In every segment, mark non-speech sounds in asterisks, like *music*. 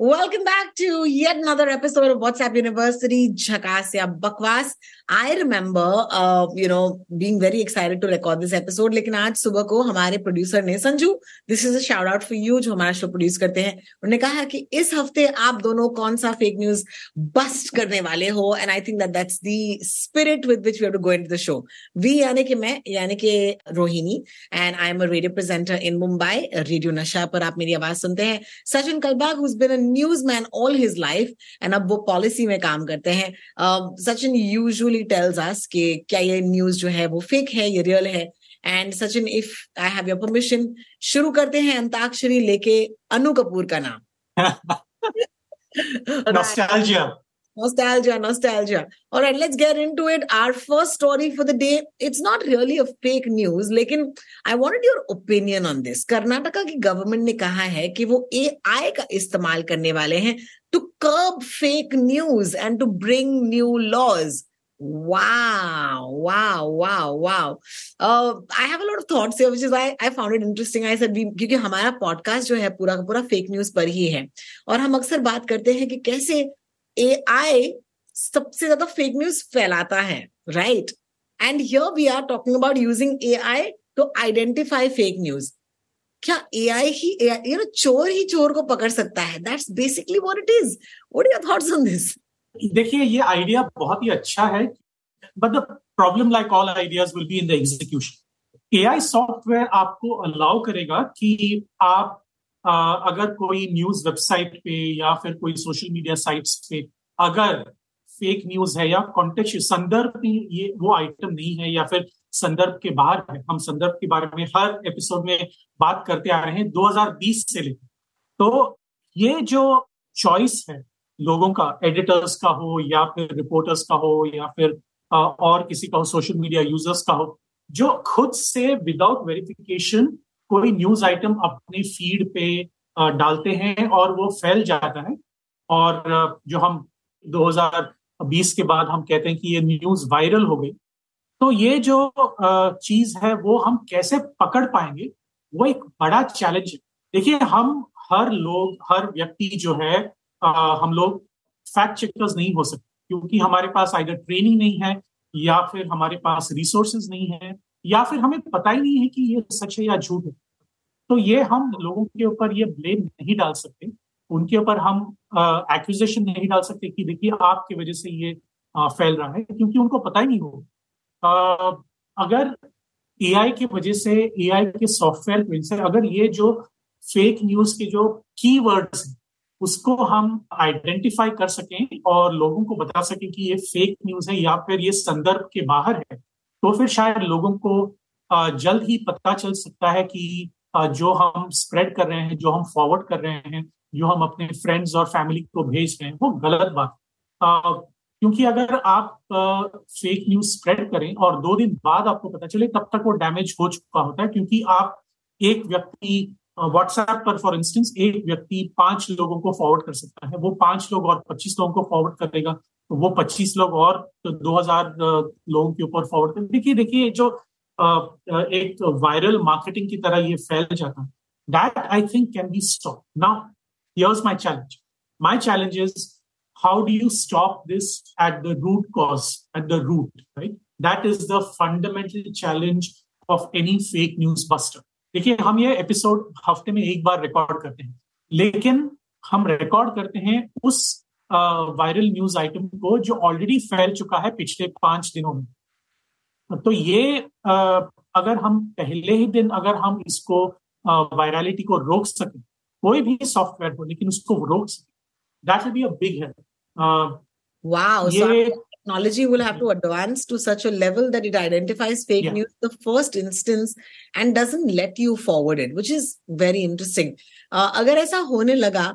Welcome back to yet another episode of WhatsApp University Jhakas ya Bakwas. I remember, uh, you know, being very excited to record this episode. लेकिन आज सुबह को हमारे producer ने Sanju this is a shout out for you जो हमारा show produce करते हैं उन्होंने कहा कि इस हफ़्ते आप दोनों कौन सा फेक न्यूज़ बस्ट करने वाले हो and I think that that's the spirit with which we have to go into the show we यानी कि मैं यानी कि Rohini and I am a radio presenter in Mumbai radio Nasha पर आप मेरी आवाज़ सुनते हैं Sachin Kalbag who's been a news man all his life and अब वो पॉलिसी में काम करते हैं। सचिन यूजुअली टेल्स अस कि क्या ये न्यूज़ जो है वो फेक है ये रियल है। And Sachin if I have your permission शुरू करते हैं अंताक्षरी लेके अनु कपूर का नाम। *laughs* Nostalgia. Nostalgia. All right, let's get into it. Our first story for the day. It's not really a fake news, लेकिन I wanted your opinion on this. Karnataka की government ने कहा है कि वो AI का इस्तेमाल करने वाले हैं to curb fake news and to bring new laws. Wow, wow, wow, wow. Uh, I have a lot of thoughts here, which is why I found it interesting. I said, we, podcast जो है पूरा का पूरा fake news पर ही है और हम अक्सर बात करते हैं कि कैसे एआई सबसे ज़्यादा फेक न्यूज़ फैलाता है right and here we are talking about using AI to identify fake news क्या एआई ही यू नो चोर ही चोर को पकड़ सकता है? That's basically what it is what are your thoughts on this देखिए ये आइडिया बहुत ही अच्छा है but the problem like all ideas will be in the execution AI software आपको अलाउ करेगा कि आप आ, अगर कोई न्यूज़ वेबसाइट पे या फिर कोई सोशल मीडिया साइट्स पे अगर फेक न्यूज़ है या कॉन्टेक्ट संदर्भ ये वो आइटम नहीं है या फिर संदर्भ के बाहर है हम संदर्भ के बारे में हर एपिसोड में बात करते आ रहे हैं 2020 से लेकर। तो ये जो चॉइस है लोगों का एडिटर्स का हो या फिर रिपोर्टर्स का हो या फिर आ, और किसी का हो सोशल मीडिया यूज़र्स का हो जो खुद से विदाउट वेरिफिकेशन कोई न्यूज़ आइटम अपने फ़ीड पे डालते हैं और वो फैल जाता है। और जो हम 2020 के बाद हम कहते हैं कि ये न्यूज़ वायरल हो गई। तो ये जो चीज़ है वो हम कैसे पकड़ पाएँगे वो एक बड़ा चैलेंज है। देखिए हम हर लोग हर व्यक्ति जो है आ, हम लोग फैक्ट चेकर्स नहीं हो सकते क्योंकि हमारे पास आइडर ट्रेनिंग नहीं है या फिर हमारे पास रिसोर्सेज नहीं है या फिर हमें पता ही नहीं है कि ये सच है या झूठ है। तो ये हम लोगों के ऊपर ये ब्लेम नहीं डाल सकते। उनके ऊपर हम एक्विजेशन नहीं डाल सकते कि देखिए आपकी वजह से ये आ, फैल रहा है क्योंकि उनको पता ही नहीं हो। अगर एआई की वजह से एआई के सॉफ्टवेयर की वजह से अगर ये जो फेक न्यूज़ के जो कीवर्ड्स हैं उसको हम आइडेंटिफाई कर सकें और लोगों को बता सकें कि ये फेक न्यूज़ है या फिर ये संदर्भ के बाहर है तो फिर शायद लोगों को जल्द ही पता चल सकता है कि जो हम स्प्रेड कर रहे हैं जो हम फॉरवर्ड कर रहे हैं जो हम अपने फ्रेंड्स और फैमिली को भेज रहे हैं, वो गलत बात क्योंकि अगर आप फेक न्यूज़ स्प्रेड करें और दो दिन बाद आपको पता चले, तब तक वो डैमेज हो चुका होता है, क्योंकि आप एक व्यक्ति व्हाट्सएप पर फॉर इंस्टेंस एक व्यक्ति पाँच लोगों को फॉरवर्ड कर सकता है, वो पाँच लोग और पच्चीस लोगों को फॉरवर्ड करेगा तो वो पच्चीस लोग और तो दो हज़ार लोगों के ऊपर फॉरवर्ड कर, देखिए देखिए, जो एक वायरल मार्केटिंग की तरह ये फैल जाता है। That I think can be stop now here's my challenge my challenge is how do you stop this at the root cause at the root right? That is the fundamental challenge of any fake news buster देखिए हम ये episode हफ़्ते में एक बार record करते हैं। लेकिन हम रिकॉर्ड करते हैं उस वायरल न्यूज़ आइटम को जो ऑलरेडी फैल चुका है पिछले पाँच दिनों में। तो ये आ, अगर हम पहले ही दिन अगर हम इसको वायरलिटी को रोक सकें कोई भी सॉफ्टवेयर हो लेकिन उसको रोक सके that will be a big help Wow. ये So technology will have to advance to such a level that it identifies fake Yeah. news the first instance and doesn't let you forward it, which is very interesting. Uh, अगर ऐसा होने लगा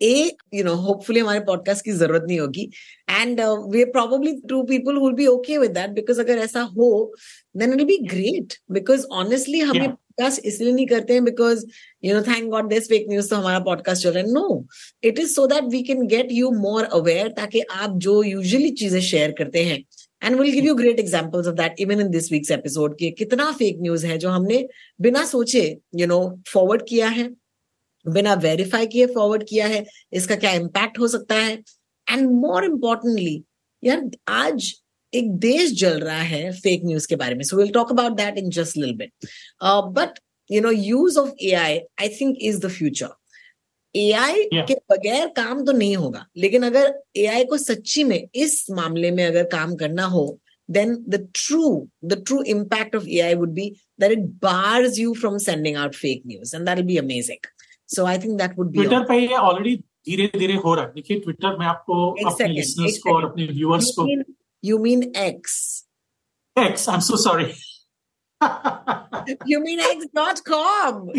uh you know hopefully हमारे podcast की ज़रूरत नहीं होगी and we probably to people will be okay with that because अगर ऐसा हो then it be great because honestly हम Yeah. पॉडकास्ट इसलिए नहीं करते हैं because you know thank God this fake news तो हमारा पॉडकास्ट चल रहा है। No it is so that we can get you more aware ताकि आप जो यूजुअली चीज़ें शेयर करते हैं and will give you great examples of that even in this week's episode के कितना फेक न्यूज़ है जो हमने बिना सोचे यू नो फॉरवर्ड किया है, बिना वेरीफाई किए फॉरवर्ड किया है, इसका क्या इम्पैक्ट हो सकता है? एंड मोर इम्पोर्टेंटली यार, आज एक देश जल रहा है फेक न्यूज़ के बारे में so will talk about that in just little bit but you know use of A I think is the future AI Yeah. के बगैर काम तो नहीं होगा लेकिन अगर एआई को सच्ची में इस मामले में अगर काम करना हो then the true the true impact of ai would be that it bars you from sending out fake news and that'll be amazing. So i think that would be Twitter all. पे ये already धीरे धीरे हो रहा है। देखिए Twitter में आपको अपने लिसनर्स को और अपने व्यूअर्स को you mean x. I am so sorry you mean x.com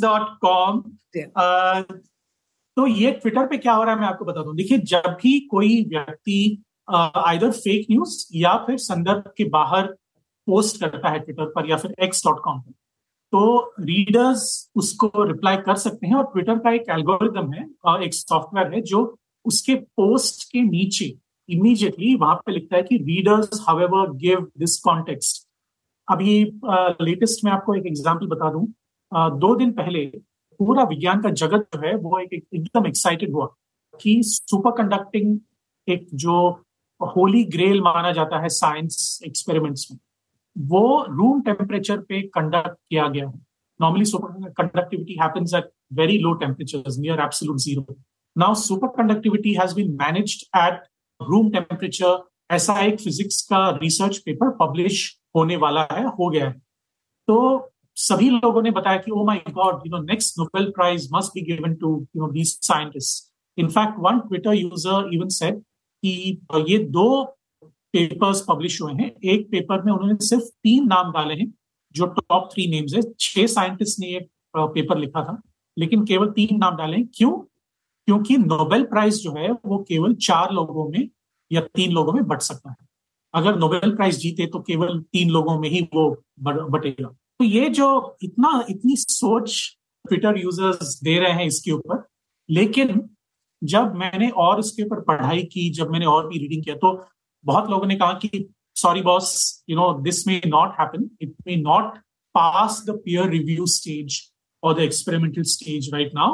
dot com Yeah. तो ये ट्विटर पे क्या हो रहा है मैं आपको बता दूँ। देखिए जब भी कोई व्यक्ति आइदर फेक न्यूज़ या फिर संदर्भ के बाहर पोस्ट करता है ट्विटर पर या फिर एक्स डॉट कॉम पर तो रीडर्स उसको रिप्लाई कर सकते हैं और ट्विटर का एक एल्गोरिदम है एक सॉफ्टवेयर है जो उसके पोस्ट के नीचे इमीडिएटली वहाँ पे लिखता है कि readers however give this context अभी लेटेस्ट में आपको एक एग्जांपल बता दूँ। अ, दो दिन पहले पूरा विज्ञान का जगत जो है वो एक, एक एकदम एक्साइटेड हुआ कि सुपर कंडक्टिंग एक जो होली ग्रेल माना जाता है साइंस एक्सपेरिमेंट्स में वो रूम टेम्परेचर पे कंडक्ट किया गया है। Conductivity happens at very low temperatures near absolute zero now super conductivity has been managed at room temperature ऐसा एक फिजिक्स का रिसर्च पेपर पब्लिश होने वाला है, हो गया है। तो सभी लोगों ने बताया कि ओ my God you know next Nobel prize must be given to you know these scientist in fact one Twitter user even said कि ये दो पेपर्स पब्लिश हुए हैं। एक पेपर में उन्होंने सिर्फ़ तीन नाम डाले हैं, जो टॉप थ्री नेम्स है। छह साइंटिस्ट ने ये पेपर लिखा था, लेकिन केवल तीन नाम डाले हैं। क्यों? क्योंकि नोबेल प्राइज जो है, वो केवल चार लोगों में या तीन लोगों में बट सकता है। अगर नोबेल प्राइज जीते तो केवल तीन लोगों में ही वो बटेगा। तो ये जो इतना, इतनी सोच ट्विटर यूज़र्स दे रहे हैं इसके ऊपर, लेकिन जब मैंने और इसके ऊपर पढ़ाई की, जब मैंने और भी रीडिंग किया तो बहुत लोगों ने कहा कि sorry boss you know this may not happen it may not pass the peer review stage or the experimental stage right now.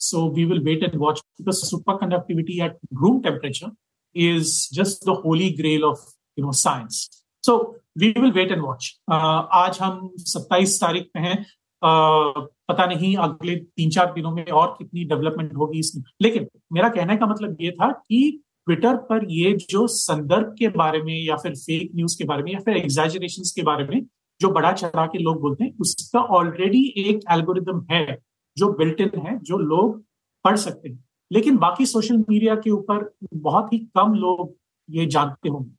So we will wait and watch because superconductivity at room temperature is just the holy grail of you know science. So we will wait and watch. Uh, आज हम 27 तारीख पे हैं uh, पता नहीं अगले तीन चार दिनों में और कितनी डेवलपमेंट होगी इसमें लेकिन मेरा कहने का मतलब ये था कि ट्विटर पर ये जो संदर्भ के बारे में या फिर फेक न्यूज़ के बारे में या फिर एग्जैजरेशन के बारे में जो बड़ा चढ़ा के लोग बोलते हैं उसका ऑलरेडी एक एल्गोरिदम है जो बिल्ट इन है जो लोग पढ़ सकते हैं। लेकिन बाकी सोशल मीडिया के ऊपर बहुत ही कम लोग ये जानते होंगे।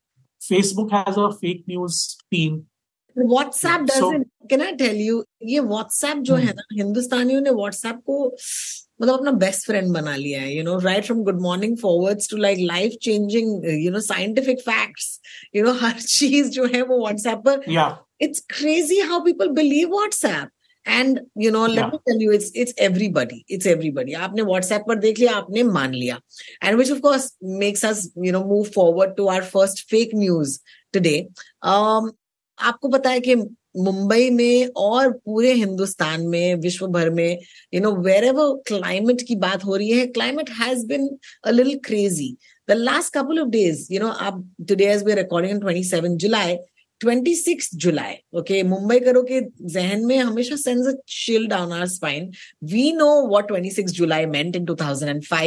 Facebook has a fake news team WhatsApp can I tell you ये व्हाट्सएप जो है ना हिंदुस्तानियों ने व्हाट्सएप को मतलब अपना बेस्ट फ्रेंड बना लिया है you know right from good morning forwards to like life changing you know scientific facts you know हर चीज़ जो है वो व्हाट्सएप पर। It's crazy how people believe believe WhatsApp. And you know, let Yeah. me tell you, it's it's everybody. It's everybody. आपने WhatsApp पर देख लिया, आपने मान लिया, and which of course makes us you know move forward to our first fake news today. Um, आपको पता है कि मुंबई में और पूरे हिंदुस्तान में विश्व भर में you know wherever climate की बात हो रही है climate has been a little crazy the last couple of days you know आप today as we recording 27 July 26 July okay Mumbai करो के जहन में हमेशा sends a chill down our spine we know what twenty six July meant in two 2005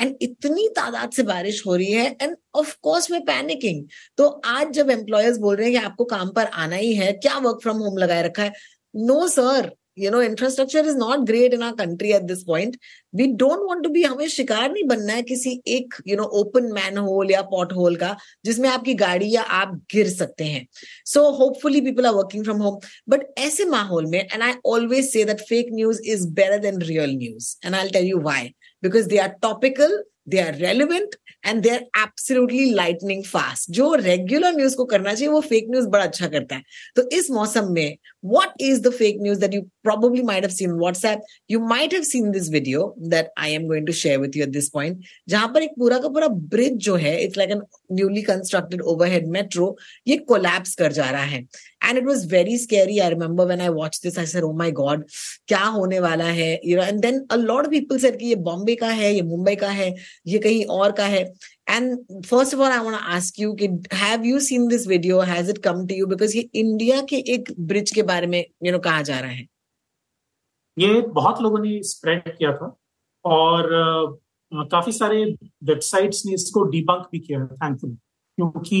and इतनी तादाद से बारिश हो रही है and of course we panicking तो आज जब एम्प्लॉयर्स बोल रहे हैं कि आपको काम पर आना ही है क्या वर्क फ्रॉम होम लगाए रखा है? No no, sir you know infrastructure is not great in our country at this point we don't want to be हमें शिकार नहीं बनना है किसी एक you know open manhole या पॉट होल का, जिसमें आपकी गाड़ी या आप गिर सकते हैं। So hopefully people are working from home but ऐसे माहौल में and I always say that fake news is better than real news and I tell you why because they are topical they are relevant and they are absolutely lightning fast जो regular news को करना चाहिए, वो fake news बड़ा अच्छा करता है। तो इस मौसम में what is the fake news that you probably might have seen WhatsApp? You might have seen this video that I am going to share with you at this point. जहाँ पर एक पूरा का पूरा ब्रिज जो है it's like an newly constructed overhead metro ये collapse कर जा रहा है and it was very scary I remember when I watch this I said oh my God क्या होने वाला है you know and then a lot of people said कि ये बॉम्बे का है ये मुंबई का है ये कहीं और का है And first of all, I want to ask you, have you seen this video? Has it come to you? Because ये इंडिया के एक ब्रिज के बारे में यू नो कहा जा रहा है ये बहुत लोगों ने स्प्रेड किया था और uh, काफ़ी सारे वेबसाइट्स ने इसको डिबंक भी किया थैंकफुली क्योंकि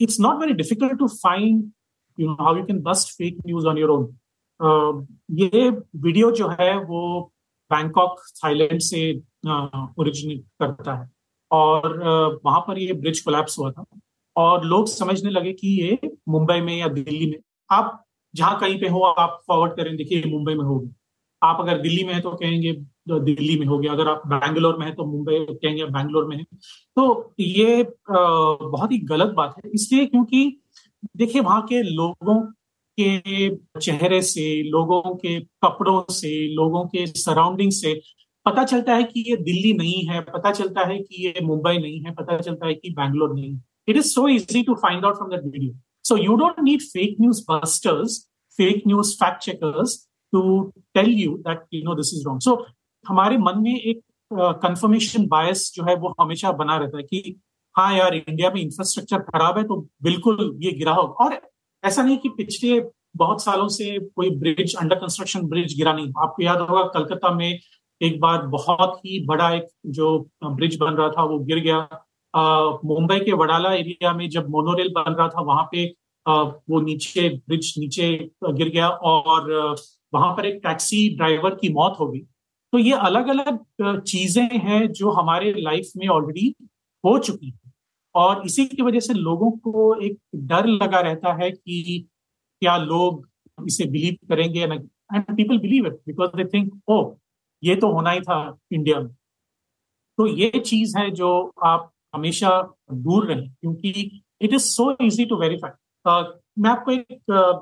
it's not very difficult to find you know how you can bust fake news on your own ये वीडियो जो है वो बैंकॉक थाईलैंड से ओरिजिनेट uh, करता है और वहाँ पर ये ब्रिज कोलैप्स हुआ था और लोग समझने लगे कि ये मुंबई में या दिल्ली में आप जहाँ कहीं पे हो, आप फॉरवर्ड करें, देखिए, मुंबई में होगी। आप अगर दिल्ली में है तो कहेंगे तो दिल्ली में हो गया अगर आप बैंगलोर में है तो मुंबई कहेंगे बैंगलोर में है। तो ये बहुत ही गलत बात है। इसलिए क्योंकि देखिए, वहाँ के लोगों के चेहरे से, लोगों के कपड़ों से, लोगों के सराउंडिंग से पता चलता है कि ये दिल्ली नहीं है, पता चलता है कि ये मुंबई नहीं है, पता चलता है कि बैंगलोर नहीं है। It is so easy to find out from that video so you don't need fake news busters fake news fact checkers to tell you that you know this is wrong so हमारे मन में एक confirmation uh, बायस जो है वो हमेशा बना रहता है कि हाँ यार इंडिया में इंफ्रास्ट्रक्चर खराब है तो बिल्कुल ये गिरा होगा और ऐसा नहीं कि पिछले बहुत सालों से कोई ब्रिज अंडर कंस्ट्रक्शन ब्रिज गिरा नहीं। आपको याद होगा कलकत्ता में एक बार बहुत ही बड़ा एक जो ब्रिज बन रहा था वो गिर गया। मुंबई के वडाला एरिया में जब मोनोरेल बन रहा था, वहाँ पे वो नीचे, ब्रिज नीचे गिर गया और वहाँ पर एक टैक्सी ड्राइवर की मौत हो गई। तो ये अलग अलग चीज़ें हैं जो हमारे लाइफ में ऑलरेडी हो चुकी है। और इसी की वजह से लोगों को एक डर लगा रहता है कि क्या लोग इसे बिलीव करेंगे and people believe it because they think oh ये तो होना ही था इंडिया में. तो ये चीज़ है जो आप हमेशा दूर रहें क्योंकि it is so easy to verify मैं आपको एक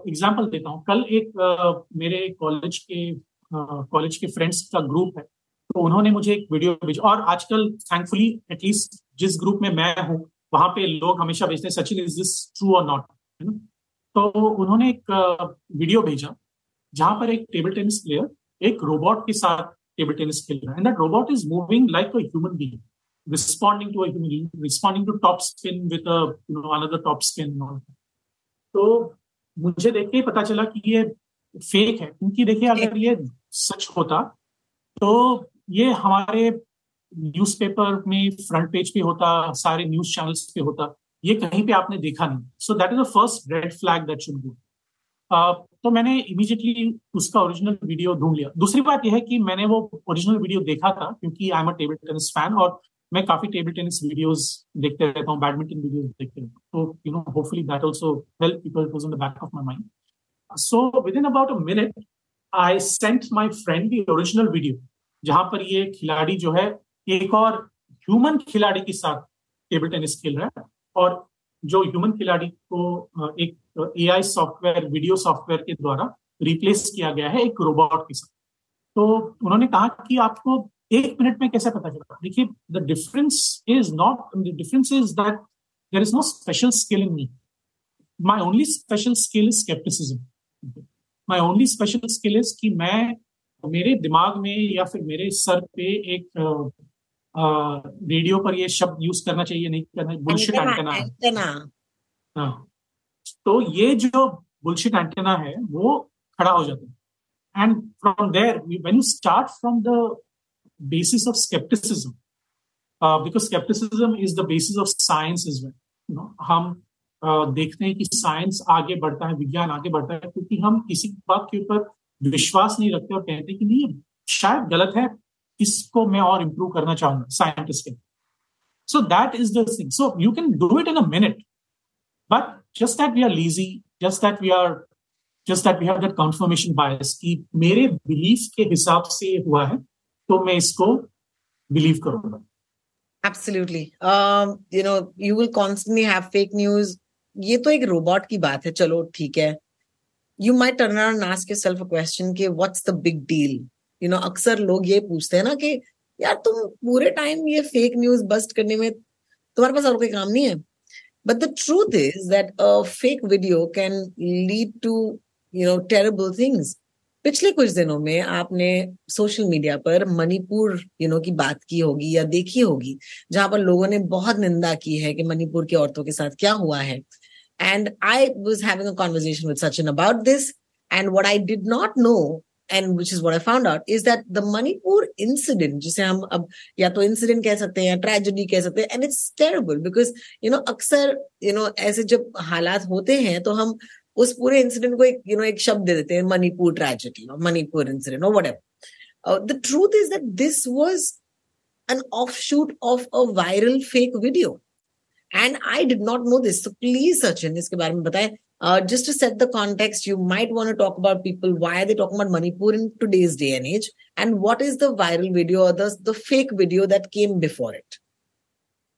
एग्ज़ाम्पल uh, देता हूँ। कल एक uh, मेरे कॉलेज के कॉलेज uh, के फ्रेंड्स का ग्रुप है तो उन्होंने मुझे एक वीडियो भेजा। और आजकल थैंकफुली एटलीस्ट जिस ग्रुप में मैं हूँ वहाँ पे लोग हमेशा भेजते हैं सचिन इज़ दिस ट्रू और नॉट है ना? तो उन्होंने एक वीडियो भेजा जहाँ पर एक टेबल टेनिस प्लेयर एक रोबोट के साथ table tennis killer. And that robot is moving like a human being, responding to a human being, responding to top spin with a you know another top spin. तो मुझे देख के पता चला कि ये फेक है। क्योंकि देखिए अगर ये सच होता तो ये हमारे न्यूज़पेपर में फ्रंट पेज पे होता सारे न्यूज़ चैनल्स पे होता। ये कहीं पे आपने देखा नहीं। So that is the first red flag that should go तो मैंने इमीजिएटली उसका ओरिजिनल वीडियो ढूंढ लिया। दूसरी बात यह है कि मैंने वो ओरिजिनल वीडियो देखा था क्योंकि I am a table tennis fan और मैं काफ़ी टेबल टेनिस वीडियोस देखते रहता हूँ बैडमिंटन वीडियोस देखते रहता हूँ। तो you know hopefully that also help people was in the back of my mind so within about a minute I sent my friend the original video जहाँ पर ये खिलाड़ी जो है, एक और ह्यूमन खिलाड़ी के साथ टेबल टेनिस खेल रहा है और जो ह्यूमन खिलाड़ी को एक एआई सॉफ्टवेयर वीडियो सॉफ्टवेयर के द्वारा रिप्लेस किया गया है एक रोबोट के साथ। तो उन्होंने कहा कि आपको एक मिनट में कैसे पता चला? देखिए the difference is not the difference is that there is no special skill in me my only special skill is scepticism my only special skill is कि मैं मेरे दिमाग में या फिर मेरे सर पे एक रेडियो पर ये शब्द यूज़ करना चाहिए नहीं करना बुलशिट एंटेना हाँ। तो ये जो बुलशिट एंटेना है वो खड़ा हो जाता है। And from there when you start from the basis of scepticism because scepticism is the basis of science as well हम uh, देखते हैं कि साइंस आगे बढ़ता है विज्ञान आगे बढ़ता है क्योंकि हम किसी बात के ऊपर विश्वास नहीं रखते और कहते कि नहीं शायद गलत है इसको मैं और इम्प्रूव करना चाहूँगा साइंटिस्ट के so that is the thing so you can do it in a minute but just that we are lazy just that we are just that we have that confirmation bias कि मेरे belief के हिसाब से हुआ है तो मैं इसको बिलीव करूँगा. Um, you know, you will constantly have fake news. ये तो एक रोबोट की बात है चलो ठीक है। You might turn around ask yourself a question कि what's the big deal you know अक्सर लोग ये पूछते हैं ना कि यार तुम पूरे टाइम ये फेक न्यूज़ बस्ट करने में तुम्हारे पास और कोई काम नहीं है। But the truth is that fake video can lead to you know terrible things पिछले कुछ दिनों में आपने सोशल मीडिया पर मणिपुर यू नो की बात की होगी या देखी होगी जहाँ पर लोगों ने बहुत निंदा की है कि मणिपुर की औरतों के साथ क्या हुआ है। And I was having a conversation with Sachin about this and what I did not know and which is what I found out is that the Manipur incident, जिसे हम अब या तो इंसिडेंट कह सकते हैं या ट्रेजेडी कह सकते हैं and it's terrible because you know अक्सर यू नो ऐसे जब हालात होते हैं तो हम उस पूरे इंसिडेंट को एक यू you नो know, एक शब्द दे देते हैं मणिपुर ट्रेजेडी मणिपुर इंसिडेंट और what the truth is that this was an offshoot of a viral fake video. And I did not know this. So please, Sachin, इसके बारे में बताएँ uh, set the context, you might want to talk about people. Why are they talking about Manipur in today's day and age? And what is the viral video or the, the fake video that came before it?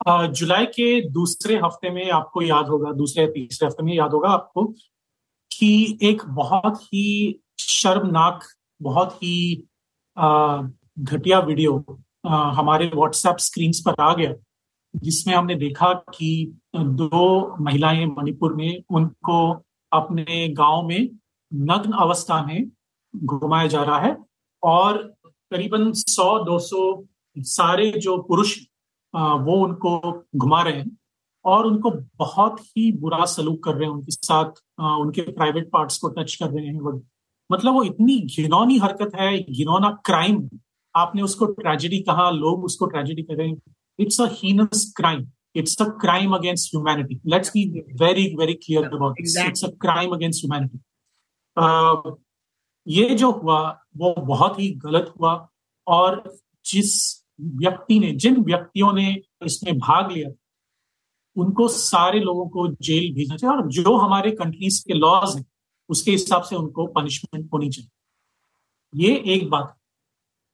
July uh, के दूसरे हफ़्ते में आपको याद होगा दूसरे तीसरे हफ़्ते में याद होगा आपको कि एक बहुत ही शर्मनाक, बहुत ही घटिया वीडियो हमारे व्हाट्सएप स्क्रीन पर आ गया, जिसमें हमने देखा कि दो महिलाएँ मणिपुर में, उनको अपने गाँव में नग्न अवस्था में घुमाया जा रहा है और करीबन 100-200 सारे जो पुरुष वो उनको घुमा रहे हैं। और उनको बहुत ही बुरा सलूक कर रहे हैं उनके साथ आ, उनके प्राइवेट पार्ट्स को टच कर रहे हैं मतलब वो इतनी घिनौनी हरकत है घिनौना क्राइम आपने उसको ट्रेजेडी कहा लोग उसको ट्रेजेडी कर रहे हैं. It's a crime against humanity. Let's be very, very clear about this. Exactly. It's a crime against humanity. Uh, ये जो हुआ वो बहुत ही गलत हुआ और जिस व्यक्ति ने जिन व्यक्तियों ने इसमें भाग लिया उनको सारे लोगों को जेल भेजना चाहिए और जो हमारे कंट्रीज़ के लॉज हैं, उसके हिसाब से उनको पनिशमेंट होनी चाहिए। ये एक बात।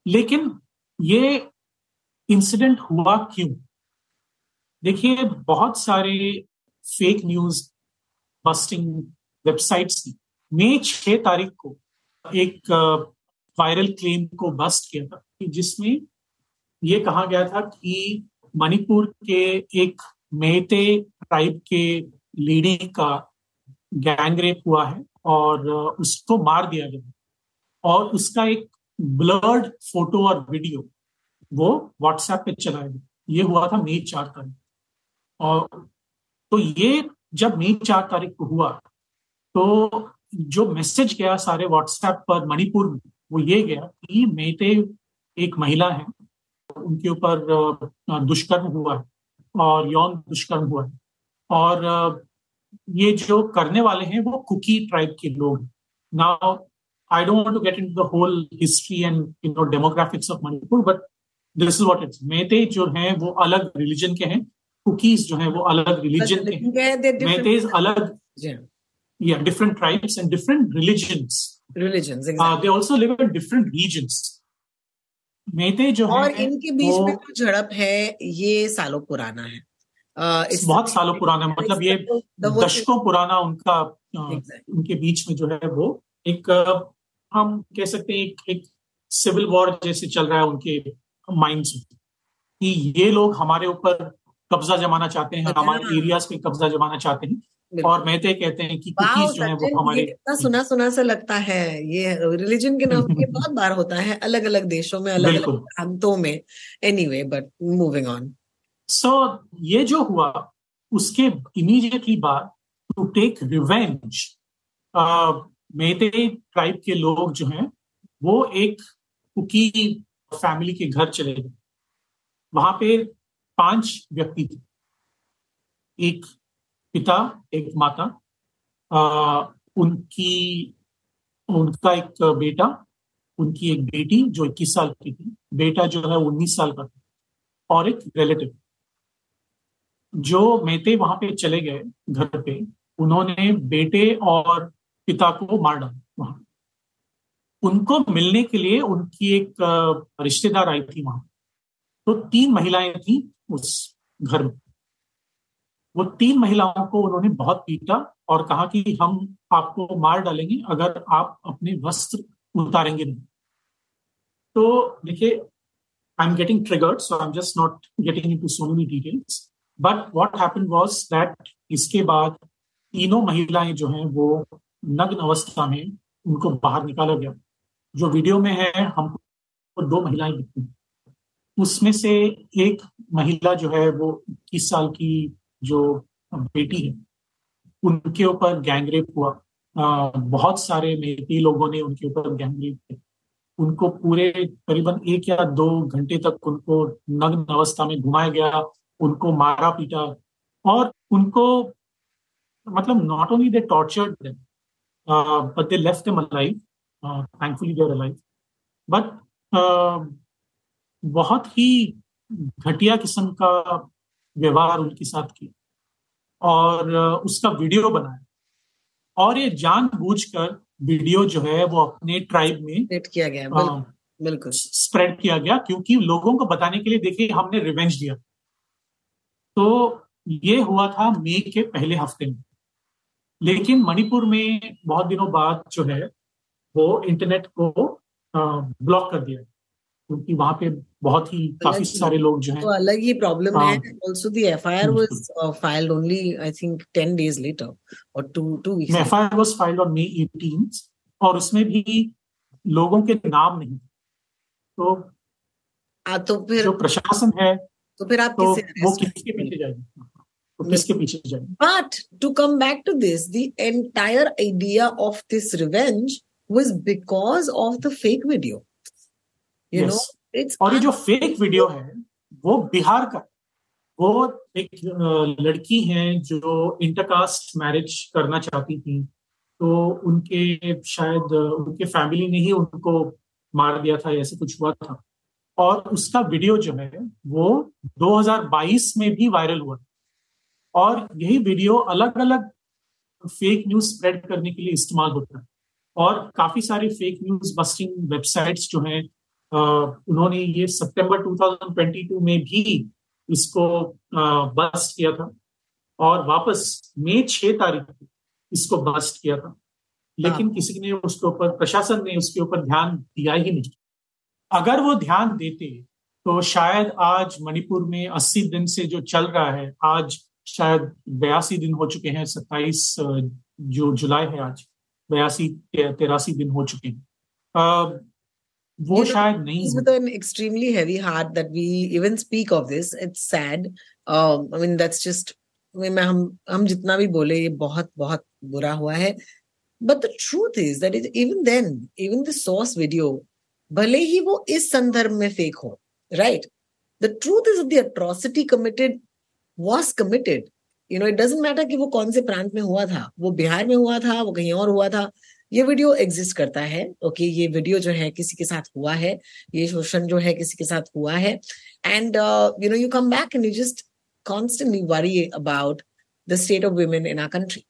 लेकिन ये इंसिडेंट हुआ क्यों? देखिए, बहुत सारे फेक न्यूज़ बस्टिंग वेबसाइट्स ने मई छह तारीख को एक वायरल क्लेम को बस्ट किया था, जिसमें ये कहा गया था कि मणिपुर के एक मेते ट्राइब के लीडर का गैंगरेप हुआ है और उसको मार दिया गया और उसका एक ब्लर्ड फ़ोटो और वीडियो वो व्हाट्सएप पे चलाया गया ये हुआ था मई चार तारीख। और तो ये जब मई चार तारीख को हुआ तो जो मैसेज गया सारे व्हाट्सएप पर, मणिपुर में, वो ये गया कि मेते एक महिला है, उनके ऊपर दुष्कर्म हुआ है। और यौन दुष्कर्म हुआ है। और ये जो करने वाले हैं वो कुकी ट्राइब के लोग now I don't want to get into the whole history and you know demographics of Manipur but this is what it's Meitei जो हैं वो अलग रिलीजन के हैं। कुकीज जो हैं वो अलग रिलीजन के हैं। मेतेज अलग yeah. different tribes and different religions religions exactly. uh, they also live in different regions मेते जो और है, इनके बीच में जो झड़प है ये सालों पुराना है। uh, बहुत सालों पुराना मतलब ये दशकों पुराना उनका exactly. उनके बीच में जो है वो एक हम कह सकते हैं एक एक सिविल वॉर जैसे चल रहा है उनके माइंड्स में। कि ये लोग हमारे ऊपर कब्जा जमाना चाहते हैं हमारे एरियाज़ पे कब्जा जमाना चाहते हैं। और मैं तो कहते हैं कि कुकीज जो है वो हमारे इतना सुना सुना सा लगता है। ये रिलीजन के नाम पे बहुत बार होता है अलग अलग देशों में अलग अलग प्रांतों में। Anyway but moving on so ये जो हुआ उसके इमीडिएटली बाद to take revenge Meitei tribe के लोग जो हैं वो एक कुकी फैमिली के घर चले गए। वहाँ पे पाँच व्यक्ति थे। एक पिता एक माता आ, उनकी उनका एक बेटा उनकी एक बेटी जो 21 साल की थी। बेटा जो है 19 साल का था और एक रिलेटिव जो मेते वहाँ पे चले गए घर पे उन्होंने बेटे और पिता को मार डाला वहाँ। उनको मिलने के लिए उनकी एक रिश्तेदार आई थी वहाँ। तो तीन महिलाएँ थी उस घर में। वो तीन महिलाओं को उन्होंने बहुत पीटा और कहा कि हम आपको मार डालेंगे अगर आप अपने वस्त्र उतारेंगे नहीं। तो देखिए I am getting triggered so I am just not getting into so many details but what happen was that इसके बाद तीनों महिलाएँ जो हैं, वो नग्न अवस्था में उनको बाहर निकाला गया। जो वीडियो में है, हमको दो महिलाएँ दिखती उसमें से एक महिला जो है, वो इक्कीस साल की जो बेटी है उनके ऊपर गैंगरेप हुआ। आ, बहुत सारे मेरी लोगों ने उनके ऊपर गैंगरेप किया। उनको पूरे करीबन एक या दो घंटे तक उनको नग्न अवस्था में घुमाया गया उनको मारा पीटा। और उनको मतलब not only they tortured them but they left them alive thankfully they're alive but बहुत ही घटिया किस्म का व्यवहार उनके साथ किया और उसका वीडियो बनाया। और ये जानबूझकर वीडियो जो है वो अपने ट्राइब में किया गया बिल्कुल स्प्रेड किया गया क्योंकि लोगों को बताने के लिए देखिए हमने रिवेंज दिया। तो ये हुआ था मई के पहले हफ़्ते में। लेकिन मणिपुर में बहुत दिनों बाद जो है वो इंटरनेट को ब्लॉक कर दिया। क्योंकि वहाँ पे बहुत ही काफ़ी सारे लोग जो है। तो अलग ही प्रॉब्लम है। Also the FIR was filed only I think 10 days later और 2 2 weeks FIR was filed on May 18 और उसमें भी लोगों के नाम नहीं। तो आ, तो फिर जो प्रशासन है तो फिर आप तो वो किसके पीछे जाएँगे? तो किसके पीछे जाएँगे? But to come back to this the entire idea of this revenge was because of the fake video you yes. It's और ये जो फेक वीडियो है वो बिहार का वो एक लड़की है जो इंटरकास्ट मैरिज करना चाहती थी। तो उनके शायद उनके फैमिली ने ही उनको मार दिया था ऐसे कुछ हुआ था। और उसका वीडियो जो है वो 2022 में भी वायरल हुआ और यही वीडियो अलग अलग फेक न्यूज़ स्प्रेड करने के लिए इस्तेमाल होता है। और काफ़ी सारे फेक न्यूज़ बस्टिंग वेबसाइट्स जो हैं उन्होंने ये सितंबर 2022 में भी इसको बस्ट किया था और वापस मई छह तारीख को इसको बस्ट किया था। लेकिन हाँ। किसी ने उसके ऊपर प्रशासन ने उसके ऊपर ध्यान दिया ही नहीं। अगर वो ध्यान देते तो शायद आज मणिपुर में 80 दिन से जो चल रहा है आज शायद बयासी दिन हो चुके हैं सत्ताईस जो जुलाई है आज बयासी तेरासी दिन हो चुके हैं। वो शायद नहीं with an extremely heavy heart that we even speak of this it's sad I mean that's just मैं हम हम जितना भी बोले ये बहुत बहुत बुरा हुआ है। But the truth is that is even then even the source video भले ही वो इस संदर्भ में फेक हो right the truth is the atrocity committed was committed you know it doesn't matter कि वो कौन से प्रांत में हुआ था वो बिहार में हुआ था वो कहीं और हुआ था। ये वीडियो एग्जिस्ट करता है ओके ये वीडियो जो है किसी के साथ हुआ है, ये शोषण जो है किसी के साथ हुआ है and you know you come back and you just constantly worry about the state of women in our country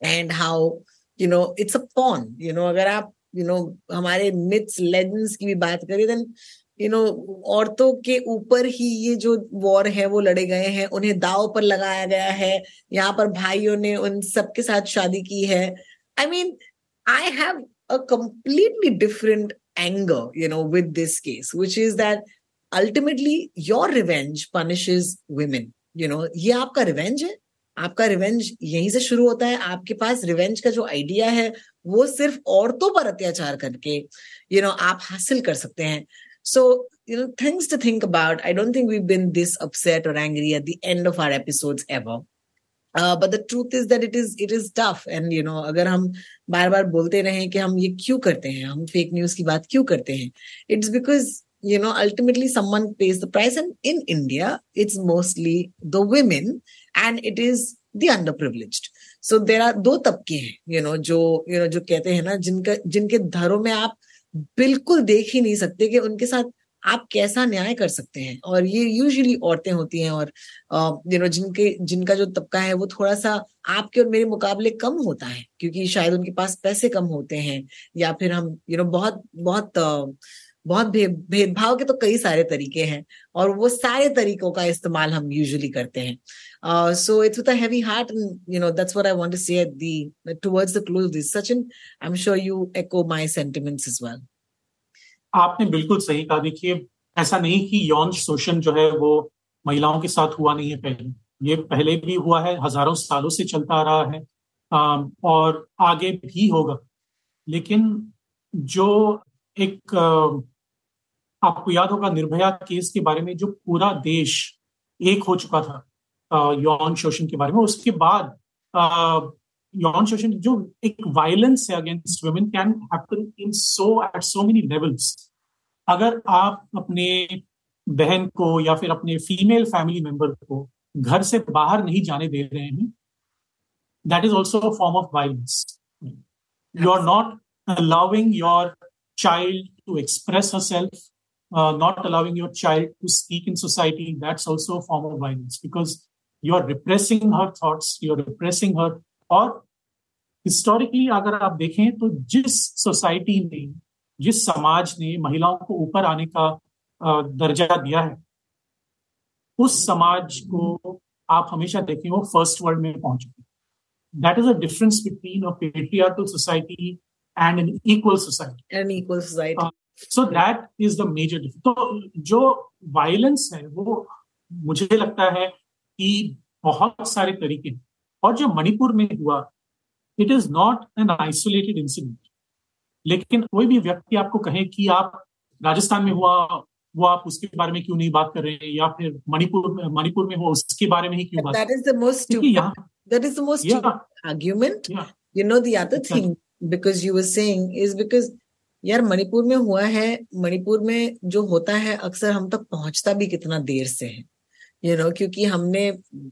and how, you know, it's a pawn, you know? अगर आप यू नो हमारे मिथ्स लेजेंड्स की भी बात करें then you know औरतों के ऊपर ही ये जो वॉर है, वो लड़े गए हैं, उन्हें दाव पर लगाया गया है, यहाँ पर भाइयों ने उन सबके साथ शादी की है। I mean I have a completely different anger you know with this case which is that ultimately your revenge punishes women you know ये आपका रिवेंज है। आपका रिवेंज यहीं से शुरू होता है। आपके पास रिवेंज का जो आइडिया है वो सिर्फ़ औरतों पर अत्याचार करके यू you नो know, आप हासिल कर सकते हैं। So you know things to think about. I don't think we've been this upset or angry at the end of our episodes ever. But the truth is that it is it is tough and you know अगर हम बार बार बोलते रहे कि हम ये क्यों करते हैं, हम फेक न्यूज़ की बात क्यों करते हैं it's because you know ultimately someone pays the price and in India it's mostly the women and it is the underprivileged so there दो तबके हैं यू नो जो यू नो जो कहते हैं ना, जिनका, जिनके धरों में आप बिल्कुल देख ही नहीं सकते कि उनके साथ आप कैसा न्याय कर सकते हैं? और ये यूजुअली औरतें होती हैं और यू नो जिनके, जिनका जो तबका है वो थोड़ा सा आपके और मेरे मुकाबले कम होता है, क्योंकि शायद उनके पास पैसे कम होते हैं या फिर हम यू नो बहुत बहुत बहुत भेदभाव के तो कई सारे तरीके हैं और वो सारे तरीकों का इस्तेमाल हम यूजुअली करते हैं। So it's with a heart you know that's what I want to say at the towards the close this Sachin I am sure you echo my sentiments as well आपने बिल्कुल सही कहा। देखिए ऐसा नहीं कि यौन शोषण जो है वो महिलाओं के साथ हुआ नहीं है पहले। ये पहले भी हुआ है हज़ारों सालों से चलता आ रहा है आ, और आगे भी होगा। लेकिन जो एक आपको याद होगा निर्भया केस के बारे में जो पूरा देश एक हो चुका था यौन शोषण के बारे में उसके बाद यौन शोषण जो एक वायलेंस है against women can happen in so at so many levels अगर आप अपने बहन को या फिर अपने फीमेल फैमिली मेंबर को घर से बाहर नहीं जाने दे रहे हैं that is also form of violence you are not allowing your child to express herself, uh, not allowing your child to speak in society, that's also a form of violence because you're repressing her thoughts, you're repressing her और historically अगर आप देखें तो जिस society ने जिस समाज ने महिलाओं को ऊपर आने का दर्जा दिया है उस समाज को आप हमेशा देखें वो फ़र्स्ट वर्ल्ड में पहुँच that is a difference between a patriarchal society and an equal society an equal society so that is the major तो जो वायलेंस है वो मुझे लगता है कि बहुत सारे तरीके और जो मणिपुर में हुआ it is not an isolated incident लेकिन कोई भी व्यक्ति आपको कहे कि आप राजस्थान में हुआ वो आप उसके बारे में क्यों नहीं बात कर रहे हैं या फिर मणिपुर मणिपुर में हुआ उसके बारे में ही क्यों बात that is the most that is the most argument you know the other thing because you were saying is because यार मणिपुर में हुआ है मणिपुर में जो होता है अक्सर हम तक पहुँचता भी कितना देर से है। you know क्योंकि हमने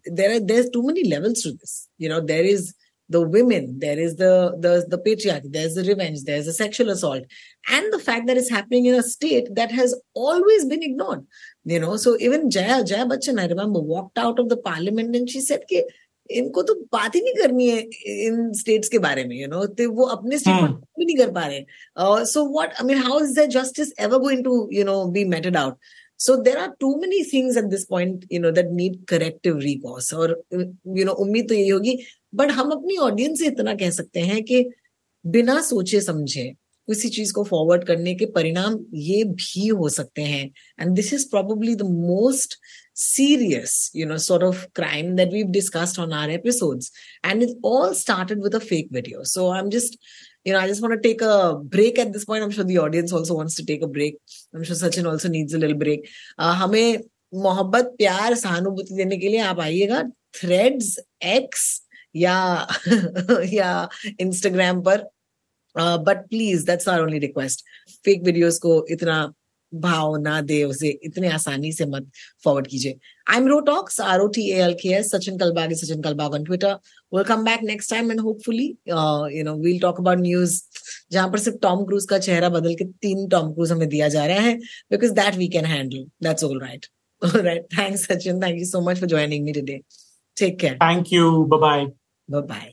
there are there's too many levels to this you know there is the women there is the the the patriarchy there's the revenge there's the sexual assault and the fact that it's happening in a state that has always been ignored you know so even jaya jaya bachchan i remember walked out of the parliament and she said कि इनको तो बात ही नहीं करनी है इन states के बारे में यू नो तो वो अपने स्टेट में भी नहीं कर पा रहे so what I mean how is the justice ever going to you know be meted out so there are too many things at this point you know that need corrective recourse और you know उम्मीद तो यही होगी but हम अपनी audience से इतना कह सकते हैं कि बिना सोचे समझे किसी चीज़ को फॉरवर्ड करने के परिणाम ये भी हो सकते हैं and this is probably the most serious you know sort of crime that we've discussed on our episodes and it all started with a fake video so i'm just you know, I just want to take a break at this point. I'm sure the audience also wants to take a break. I'm sure Sachin also needs a little break. Uh, हमें मोहब्बत प्यार सहानुभूति देने के लिए आप आइएगा threads x या या इंस्टाग्राम पर but please that's are only request fake videos को इतना भाव ना दे उसे इतने आसानी से मत फॉरवर्ड कीजिए। I am Ro Talks R O T L K S Sachin Kalbag Sachin Kalbag on Twitter will come back next time and hopefully you know we'll talk about news जहाँ पर सिर्फ़ टॉम क्रूज का चेहरा बदल के तीन Tom cruise हमें दिया जा रहा है because that we can handle that's all right right thanks Sachin. Thank you so much for joining me today take care thank you bye bye